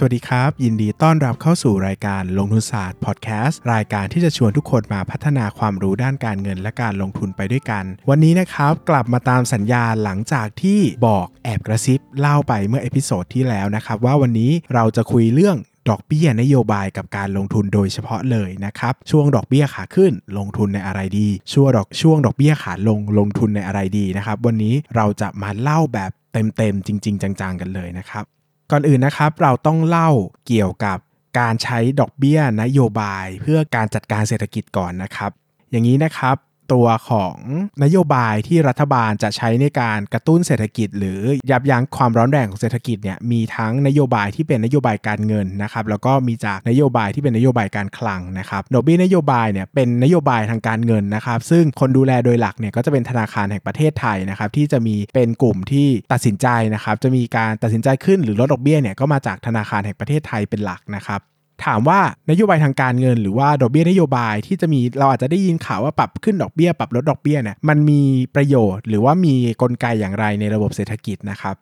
สวัสดีครับ ยินดีต้อนรับเข้าสู่รายการลงทุนศาสตร์พอดแคสต์รายการที่จะชวนทุกคนมาพัฒนาความรู้ด้านการเงินและการลงทุนไปด้วยกัน วันนี้นะครับกลับมาตามสัญญาหลังจากที่บอกแอบกระซิบเล่าไปเมื่อ episode ที่แล้วนะครับว่าวันนี้เราจะคุยเรื่องดอกเบี้ยนโยบายกับการลงทุนโดยเฉพาะเลยนะครับ ช่วงดอกเบี้ยขาขึ้นลงทุนในอะไรดี ช่วงดอกช่วงดอกเบี้ยขาลงลงทุนในอะไรดีนะครับ วันนี้เราจะมาเล่าแบบเต็มๆจริง ๆ จังๆกันเลยนะครับ ก่อนอื่นนะครับเราต้องเล่าเกี่ยวกับการใช้ดอกเบี้ยนโยบาย เพื่อการจัดการเศรษฐกิจก่อนนะครับ อย่างนี้นะครับ ตัวของนโยบายที่รัฐบาลจะใช้ในการกระตุ้นเศรษฐกิจ หรือยับยั้งความร้อนแรงของเศรษฐกิจเนี่ยมีทั้งนโยบายที่เป็นนโยบายการเงินนะครับแล้วก็มีจากนโยบายที่เป็นนโยบายการคลังนะครับดอกเบี้ยนโยบายเนี่ยเป็นนโยบายทางการเงินนะครับซึ่งคนดูแลโดยหลักเนี่ยก็จะเป็นธนาคารแห่งประเทศไทยนะครับที่จะมีเป็นกลุ่มที่ตัดสินใจนะครับจะมีการตัดสินใจขึ้นหรือลดดอกเบี้ยเนี่ยก็มาจากธนาคารแห่งประเทศไทยเป็นหลักนะครับ ถามว่านโยบายทางการเงิน หรือว่าดอกเบี้ยนโยบายที่จะมีเราอาจจะได้ยินข่าวว่าปรับขึ้นดอกเบี้ยปรับลดดอกเบี้ยเนี่ยมันมีประโยชน์ หรือว่ามีกลไกอย่างไรในระบบเศรษฐกิจนะครับ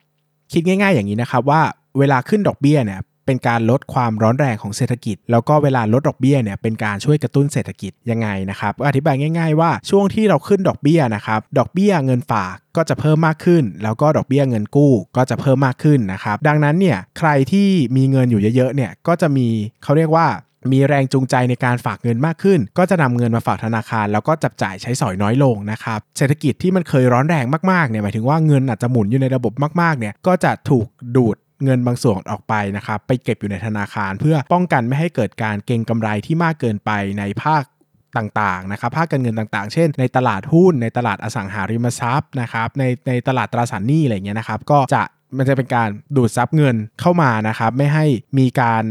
คิดง่าย ๆ อย่างนี้นะครับว่าเวลาขึ้นดอกเบี้ยเนี่ย เป็นการลดความร้อนแรงของเศรษฐกิจ แล้วก็เวลาลดดอกเบี้ยเนี่ยเป็นการช่วยกระตุ้นเศรษฐกิจยังไงนะครับอธิบายง่าย ๆ ว่าช่วงที่เราขึ้นดอกเบี้ยนะครับดอกเบี้ยเงินฝากก็จะเพิ่มมากขึ้น แล้วก็ดอกเบี้ยเงินกู้ก็จะเพิ่มมากขึ้นนะครับดังนั้นเนี่ยใครที่มีเงินอยู่เยอะๆเนี่ยก็จะมีเขาเรียกว่ามีแรงจูงใจในการฝากเงินมากขึ้น ก็จะนำเงินมาฝากธนาคาร แล้วก็จับจ่ายใช้สอยน้อยลงนะครับ เศรษฐกิจที่มันเคยร้อนแรงมากๆเนี่ยหมายถึงว่าเงินอาจจะหมุนอยู่ในระบบมากๆเนี่ยก็จะถูกดูด เงินบางส่วนออกไปนะครับไปเก็บอยู่ในธนาคาร เพื่อป้องกันไม่ให้เกิดการเก็งกำไรที่มากเกินไปในภาคต่างๆนะครับภาคการเงินต่างๆ เช่น ในตลาดหุ้น ในตลาดอสังหาริมทรัพย์นะครับในในตลาดตราสารหนี้อะไรเงี้ยนะครับก็จะมันจะเป็นการดูดซับเงินเข้ามานะครับไม่ให้มีการ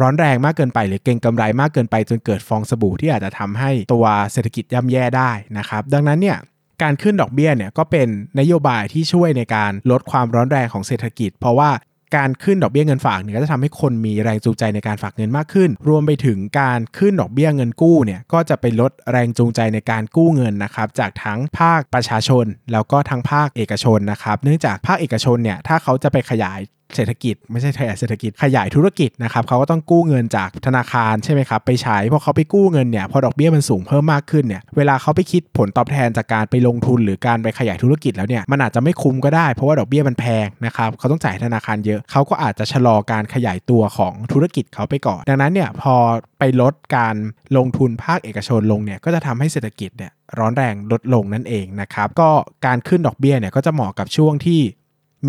ร้อนแรงมากเกินไป หรือเก็งกำไรมากเกินไป จนเกิดฟองสบู่ที่อาจจะทำให้ตัวเศรษฐกิจย่ำแย่ได้นะครับดังนั้นเนี่ย การขึ้นดอกเบี้ยเนี่ยก็เป็นนโยบายที่ช่วยในการลดความร้อนแรงของเศรษฐกิจ เพราะว่าการขึ้นดอกเบี้ยเงินฝากเนี่ยก็จะทำให้คนมีแรงจูงใจในการฝากเงินมากขึ้น รวมไปถึงการขึ้นดอกเบี้ยเงินกู้เนี่ยก็จะไปลดแรงจูงใจในการกู้เงินนะครับจากทั้งภาคประชาชน แล้วก็ทั้งภาคเอกชนนะครับ เนื่องจากภาคเอกชนเนี่ยถ้าเขาจะไปขยายเศรษฐกิจไม่ใช่ขยายเศรษฐกิจขยายธุรกิจนะครับเขาก็ต้องกู้เงินจากธนาคารใช่ไหมครับไปใช้พอเขาไปกู้เงินเนี่ยพอดอกเบี้ยมันสูงเพิ่มมากขึ้นเนี่ยเวลาเขาไปคิดผลตอบแทนจากการไปลงทุนหรือการไปขยายธุรกิจแล้วเนี่ยมันอาจจะไม่คุ้มก็ได้เพราะว่าดอกเบี้ยมันแพงนะครับเขาต้องจ่ายธนาคารเยอะเขาก็อาจจะชะลอการขยายตัวของธุรกิจเขาไปก่อน ดังนั้นเนี่ยพอไปลดการลงทุนภาคเอกชนลงเนี่ยก็จะทำให้เศรษฐกิจเนี่ยร้อนแรงลดลงนั่นเองนะครับก็การขึ้นดอกเบี้ยเนี่ยก็จะเหมาะกับช่วงที่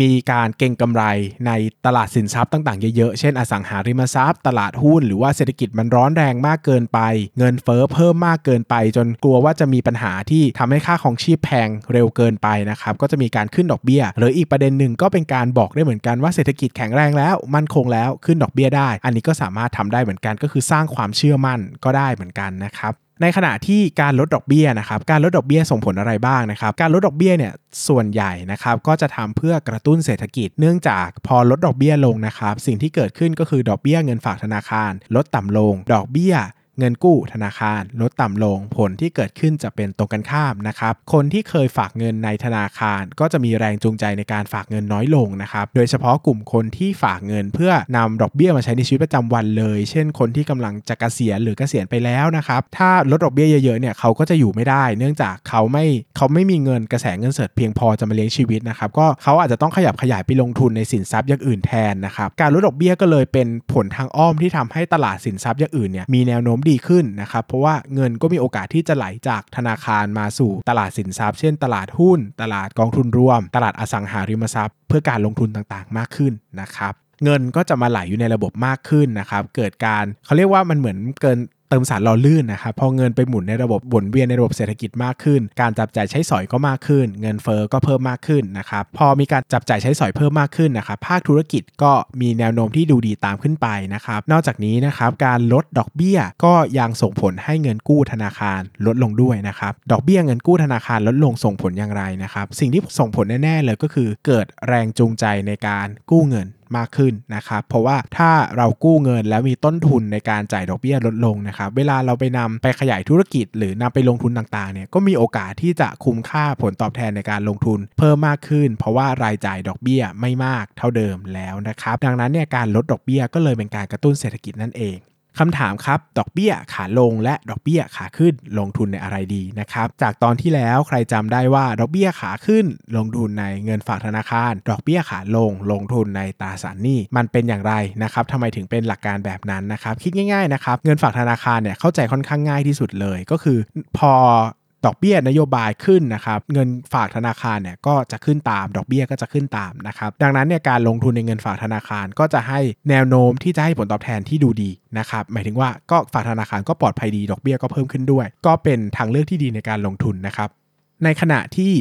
มีการเก็งกำไรในตลาดสินทรัพย์ต่างๆเยอะๆ เช่นอสังหาริมทรัพย์ ตลาดหุ้น หรือว่าเศรษฐกิจมันร้อนแรงมากเกินไป เงินเฟ้อเพิ่มมากเกินไป จนกลัวว่าจะมีปัญหาที่ทำให้ค่าของชีพแพงเร็วเกินไปนะครับ ก็จะมีการขึ้นดอกเบี้ย หรืออีกประเด็นหนึ่งก็เป็นการบอกได้เหมือนกันว่าเศรษฐกิจแข็งแรงแล้วมั่นคงแล้วขึ้นดอกเบี้ยได้ อันนี้ก็สามารถทำได้เหมือนกันก็คือสร้างความเชื่อมั่นก็ได้เหมือนกันนะครับ ในขณะที่การลดดอกเบี้ยนะครับ การลดดอกเบี้ยส่งผลอะไรบ้างนะครับ การลดดอกเบี้ยเนี่ยส่วนใหญ่นะครับก็จะทำเพื่อกระตุ้นเศรษฐกิจ เนื่องจากพอลดดอกเบี้ยลงนะครับ สิ่งที่เกิดขึ้นก็คือดอกเบี้ยเงินฝากธนาคาร ลดต่ำลง ดอกเบี้ย เงินกู้ธนาคาร ลดต่ำลงผลที่เกิดขึ้นจะเป็นตรงกันข้ามนะครับ คนที่เคยฝากเงินในธนาคาร ก็จะมีแรงจูงใจในการฝากเงินน้อยลงนะครับ โดยเฉพาะกลุ่มคนที่ฝากเงินเพื่อนำดอกเบี้ยมาใช้ในชีวิตประจำวันเลย เช่น คนที่กำลังจะกะเกษียณหรือเกษียณไปแล้วนะครับ ถ้าลดดอกเบี้ยเยอะๆเนี่ยเขาก็จะอยู่ไม่ได้ เนื่องจากเขาไม่เขาไม่มีเงินกระแสเงินสดเพียงพอจะมาเลี้ยงชีวิตนะครับ ก็เขาอาจจะต้องขยับขยายไปลงทุนในสินทรัพย์อย่างอื่นแทนนะครับ การลดดอกเบี้ยก็เลยเป็นผลทางอ้อมที่ทำให้ตลาดสินทรัพย์อย่างอื่นเนี่ยมีแนวโน้มดีขึ้นนะครับ เพราะว่าเงินก็มีโอกาสที่จะไหลจากธนาคารมาสู่ตลาดสินทรัพย์ เช่น ตลาดหุ้น ตลาดกองทุนรวม ตลาดอสังหาริมทรัพย์ เพื่อการลงทุนต่างๆ มากขึ้นนะครับเงินก็จะมาไหลอยู่ในระบบมากขึ้นนะครับ เกิดการเขาเรียกว่ามันเหมือนเกิน เติมสารหล่อลื่นนะครับพอเงินไปหมุนในระบบวนเวียนในระบบเศรษฐกิจมากขึ้น การจับจ่ายใช้สอยก็มากขึ้น เงินเฟอ้อก็เพิ่มมากขึ้นนะครับพอมีการจับจ่ายใช้สอยเพิ่มมากขึ้นนะครับภาคธุรกิจก็มีแนวโน้มที่ดูดีตามขึ้นไปนะครับนอกจากนี้นะครับการลดดอกเบี้ยก็ยังส่งผลให้เงินกู้ธนาคารลดลงด้วยนะครับดอกเบี้ยเงินกู้ธนาคารลดลงส่งผลอย่างไรนะครับสิ่งที่ส่งผลแน่ๆเลยก็คือเกิดแรงจูงใจในการกู้เงิน มากขึ้นนะครับเพราะว่าถ้าเรากู้เงินแล้วมีต้นทุนในการจ่ายดอกเบี้ยลดลงนะครับเวลาเราไปนำไปขยายธุรกิจ หรือนำไปลงทุนต่างๆเนี่ยก็มีโอกาสที่จะคุ้มค่าผลตอบแทนในการลงทุนเพิ่มมากขึ้น เพราะว่ารายจ่ายดอกเบี้ยไม่มากเท่าเดิมแล้วนะครับดังนั้นเนี่ยการลดดอกเบี้ยก็เลยเป็นการกระตุ้นเศรษฐกิจนั่นเอง คำถามครับ ดอกเบี้ยขาลงและดอกเบี้ยขาขึ้นลงทุนในอะไรดีนะครับ จากตอนที่แล้วใครจำได้ว่าดอกเบี้ยขาขึ้น ลงทุนในเงินฝากธนาคาร ดอกเบี้ยขาลง ลงทุนในตราสารหนี้ มันเป็นอย่างไรนะครับทำไมถึงเป็นหลักการแบบนั้นนะครับ คิดง่ายๆนะครับ เงินฝากธนาคารเนี่ยเข้าใจค่อนข้างง่ายที่สุดเลย ก็คือพอ ดอกเบี้ยนโยบายขึ้นนะครับเงินฝากธนาคารเนี่ยก็จะขึ้นตาม ดอกเบี้ยก็จะขึ้นตามนะครับดังนั้นเนี่ยการลงทุนในเงินฝากธนาคารก็จะให้แนวโน้มที่จะให้ผลตอบแทนที่ดูดีนะครับหมายถึงว่าก็ฝากธนาคารก็ปลอดภัยดีดอกเบี้ยก็เพิ่มขึ้นด้วย ก็เป็นทางเลือกที่ดีในการลงทุนนะครับในขณะที่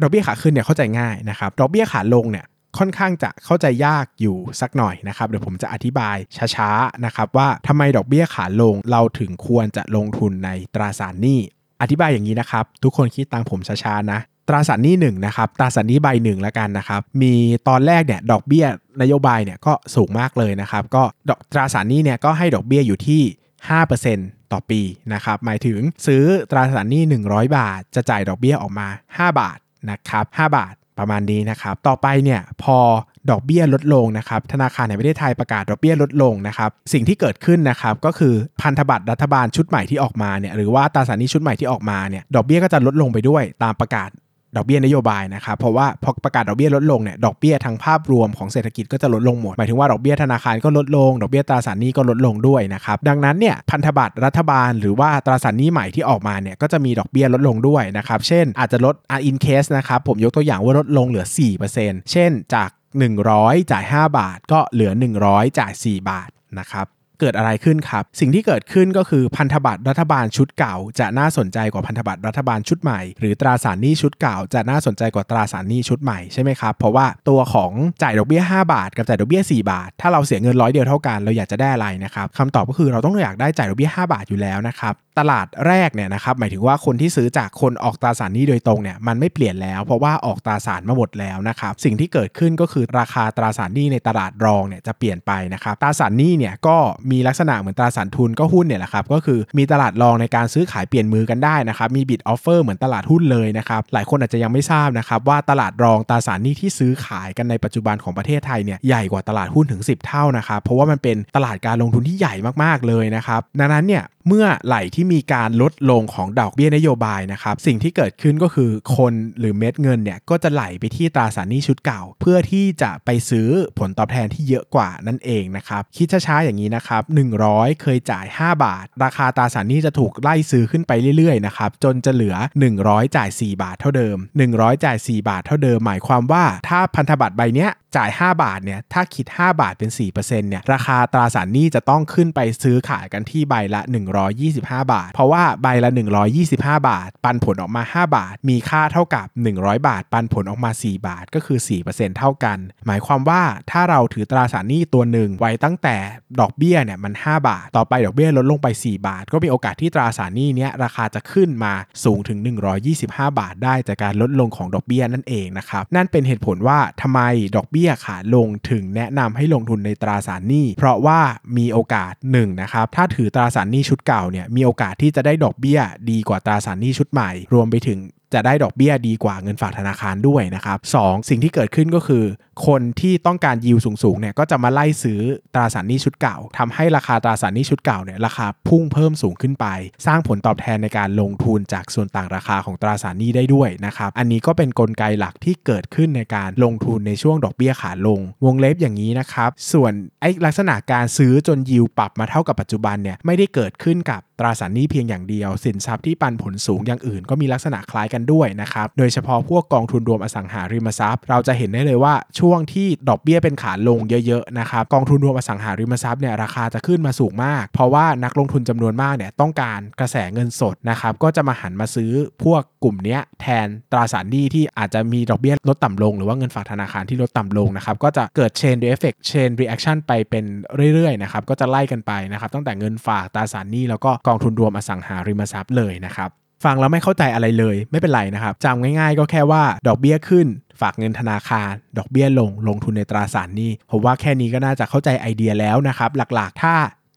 ดอกเบี้ยขาขึ้นเนี่ยเข้าใจง่ายนะครับดอกเบี้ยขาลงเนี่ยค่อนข้างจะเข้าใจยากอยู่สักหน่อยนะครับเดี๋ยวผมจะอธิบายช้าๆนะครับว่าทำไมดอกเบี้ยขาลงเราถึงควรจะลงทุนในตราสารหนี้ อธิบายอย่างนี้นะครับ ทุกคนคิดตามผมช้าๆนะ ตราสารหนี้หนึ่งนะครับ ตราสารหนี้ใบหนึ่งแล้วกันนะครับ มีตอนแรกเนี่ยดอกเบี้ยนโยบายเนี่ยก็สูงมากเลยนะครับ ก็ดอกตราสารหนี้เนี่ยก็ให้ดอกเบี้ยอยู่ที่ 5%ต่อปีนะครับ หมายถึงซื้อตราสารหนี้ 100 บาท จะจ่ายดอกเบี้ยออกมา 5 บาทนะครับ 5 บาทประมาณนี้นะครับ ต่อไปเนี่ยพอ ดอกเบี้ยลดลงนะครับธนาคารแห่งประเทศไทยประกาศดอกเบี้ยลดลงนะครับสิ่งที่เกิดขึ้นนะครับก็คือพันธบัตรรัฐบาลชุดใหม่ที่ออกมาเนี่ยหรือว่าตราสารหนี้ชุดใหม่ที่ออกมาเนี่ยดอกเบี้ยก็จะลดลงไปด้วยตามประกาศดอกเบี้ยนโยบายนะครับเพราะว่าพอประกาศดอกเบี้ยลดลงเนี่ยดอกเบี้ยทั้งภาพรวมของเศรษฐกิจก็จะลดลงหมดหมายถึงว่าดอกเบี้ยธนาคารก็ลดลงดอกเบี้ยตราสารหนี้ก็ลดลงด้วยนะครับดังนั้นเนี่ยพันธบัตรรัฐบาลหรือว่าตราสารหนี้ใหม่ที่ออกมาเนี่ยก็จะมีดอกเบี้ยลดลงด้วยนะครับเช่นอาจจะลดอินเคสนะครับผมยกตัวอย่างว่าลดลงเหลือ 4%เช่นจาก 100 จ่าย 5 บาท ก็เหลือ 100 จ่าย 4 บาทนะครับ เกิดอะไรขึ้นครับ สิ่งที่เกิดขึ้นก็คือพันธบัตรรัฐบาลชุดเก่า จะน่าสนใจกว่าพันธบัตรรัฐบาลชุดใหม่ หรือตราสารหนี้ชุดเก่า จะน่าสนใจกว่าตราสารหนี้ชุดใหม่ใช่ไหมครับเพราะว่าตัวของจ่ายดอกเบี้ย 5 บาท กับจ่ายดอกเบี้ย 4 บาท ถ้าเราเสียเงินร้อยเดียวเท่ากันเราอยากจะได้อะไรนะครับคำตอบก็คือเราต้องอยากได้จ่ายดอกเบี้ย 5 บาทอยู่แล้วนะครับตลาดแรกเนี่ยนะครับหมายถึงว่าคนที่ซื้อจากคนออกตราสารหนี้โดยตรงเนี่ยมันไม่เปลี่ยนแล้ว เพราะว่าออกตราสารมาหมดแล้วนะครับสิ่งที่เกิดขึ้นก็คือราคาตราสารหนี้ในตลาดรองเนี่ยจะเปลี่ยนไปนะครับตราสารหนี้เนี่ยก็มีลักษณะเหมือนตราสารทุนก็หุ้นเนี่ยแหละครับก็คือมีตลาดรองในการซื้อขายเปลี่ยนมือกันได้นะครับมี bid offer เหมือนตลาดหุ้นเลยนะครับหลายคนอาจจะยังไม่ทราบนะครับว่าตลาดรองตราสารหนี้ที่ซื้อขายกันในปัจจุบันของประเทศไทยเนี่ยใหญ่กว่าตลาดหุ้นถึง 10 เท่านะครับเพราะว่ามันเป็นตลาดการลงทุนที่ใหญ่มากๆเลยนะครับดังนั้นเนี่ยเมื่อไหร่ที่มีการลดลงของดอกเบี้ยนโยบายนะครับสิ่งที่เกิดขึ้นก็คือคนหรือเม็ดเงินเนี่ยก็จะไหลไปที่ตราสารหนี้ชุดเก่า เพื่อที่จะไปซื้อผลตอบแทนที่เยอะกว่านั่นเองนะครับคิดช้าๆอย่างนี้นะครับ100 เคยจ่าย 5 บาท ราคาตราสารหนี้จะถูกไล่ซื้อขึ้นไปเรื่อยๆนะครับจนจะเหลือ 100 จ่าย 4 บาทเท่าเดิม 100 จ่าย 4 บาทเท่าเดิม หมายความว่าถ้าพันธบัตรใบเนี้ยจ่าย 5 บาทเนี่ยถ้าคิด 5 บาทเป็น 4%เนี่ยราคาตราสารหนี้จะต้องขึ้นไปซื้อขายกันที่ใบละ 125 บาท เพราะว่าใบละ 125 บาท ปันผลออกมา 5 บาท มีค่าเท่ากับ 100 บาท ปันผลออกมา 4 บาทก็คือ 4%เท่ากัน หมายความว่าถ้าเราถือตราสารหนี้ตัวหนึ่งไว้ตั้งแต่ดอกเบี้ยเนี่ยมัน 5 บาท ต่อไปดอกเบี้ยลดลงไป 4 บาท ก็มีโอกาสที่ตราสารหนี้เนี้ยราคาจะขึ้นมาสูงถึง 125 บาท ได้จากการลดลงของดอกเบี้ยนั่นเองนะครับนั่นเป็นเหตุผลว่าทำไมดอกเบี้ยขาลงถึงแนะนำให้ลงทุนในตราสารหนี้ เพราะว่ามีโอกาส1นะครับถ้าถือตราสารหนี้ชุดเก่าเนี่ยมีโอกาสที่จะได้ดอกเบี้ยดีกว่าตราสารหนี้ชุดใหม่ รวมไปถึง จะได้ดอกเบี้ยดีกว่าเงินฝากธนาคารด้วยนะครับสสิ่งที่เกิดขึ้นก็คือ คนที่ต้องการยิวสูงๆเนี่ยก็จะมาไล่ซื้อตราสารหนี้ชุดเก่าทำให้ราคาตราสารหนี้ชุดเก่าเนี่ยราคาพุ่งเพิ่มสูงขึ้นไป สร้างผลตอบแทนในการลงทุนจากส่วนต่างราคาของตราสารหนี้ได้ด้วยนะครับอันนี้ก็เป็นนกลไกหลักที่เกิดขึ้นในการลงทุนในช่วงดอกเบี้ยขาลง วงเล็บอย่างนี้นะครับ ส่วนไอ้ลักษณะการซื้อจนยิวปรับมาเท่ากับปัจจุบันเนี่ยไม่ได้เกิดขึ้นกับตราสารหนี้เพียงอย่างเดียว สินทรัพย์ที่ปันผลสูงอย่างอื่นก็มีลักษณะคล้ายกันด้วยนะครับ โดยเฉพาะพวกกองทุนรวมอสังหาริมทรัพย์ เราจะเห็นได้เลยว่าช่วงที่ดอกเบี้ยเป็นขาลงเยอะๆนะครับกองทุนรวมอสังหาริมทรัพย์เนี่ยราคาจะขึ้นมาสูงมาก เพราะว่านักลงทุนจำนวนมากเนี่ยต้องการกระแสเงินสดนะครับก็จะมาหันมาซื้อพวกกลุ่มนี้แทนตราสารหนี้ที่อาจจะมีดอกเบี้ยลดต่ำลง หรือว่าเงินฝากธนาคารที่ลดต่ำลงนะครับก็จะเกิด chain effect chain reaction ไปเป็นเรื่อยๆนะครับก็จะไล่กันไปนะครับตั้งแต่เงินฝากตราสารหนี้แล้วก็กองทุนรวมอสังหาริมทรัพย์เลยนะครับฟังแล้วไม่เข้าใจอะไรเลยไม่เป็นไรนะครับจำง่ายๆ ก็แค่ว่าดอกเบี้ยขึ้น ฝากเงินธนาคาร ดอกเบี้ยลงลงทุนในตราสารหนี้ผมว่าแค่นี้ก็น่าจะเข้าใจไอเดียแล้วนะครับหลักๆ ถ้า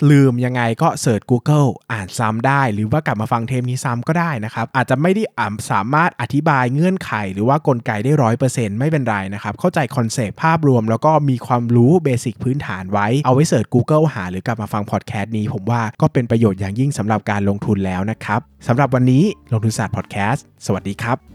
ลืมยังไงก็ search Google อ่านซ้ำได้ หรือว่ากลับมาฟังเทปนี้ซ้ำก็ได้นะครับ อาจจะไม่ได้อ่านสามารถอธิบายเงื่อนไข หรือว่ากลไกได้ร้อยเปอร์เซ็นต์ไม่เป็นไรนะครับ เข้าใจ concept ภาพรวม แล้วก็มีความรู้ basic พื้นฐานไว้ เอาไว้ search Google หา หรือกลับมาฟังพอดแคสต์นี้ ผมว่าก็เป็นประโยชน์อย่างยิ่งสำหรับการลงทุนแล้วนะครับสำหรับวันนี้ลงทุนศาสตร์พอดแคสต์สวัสดีครับ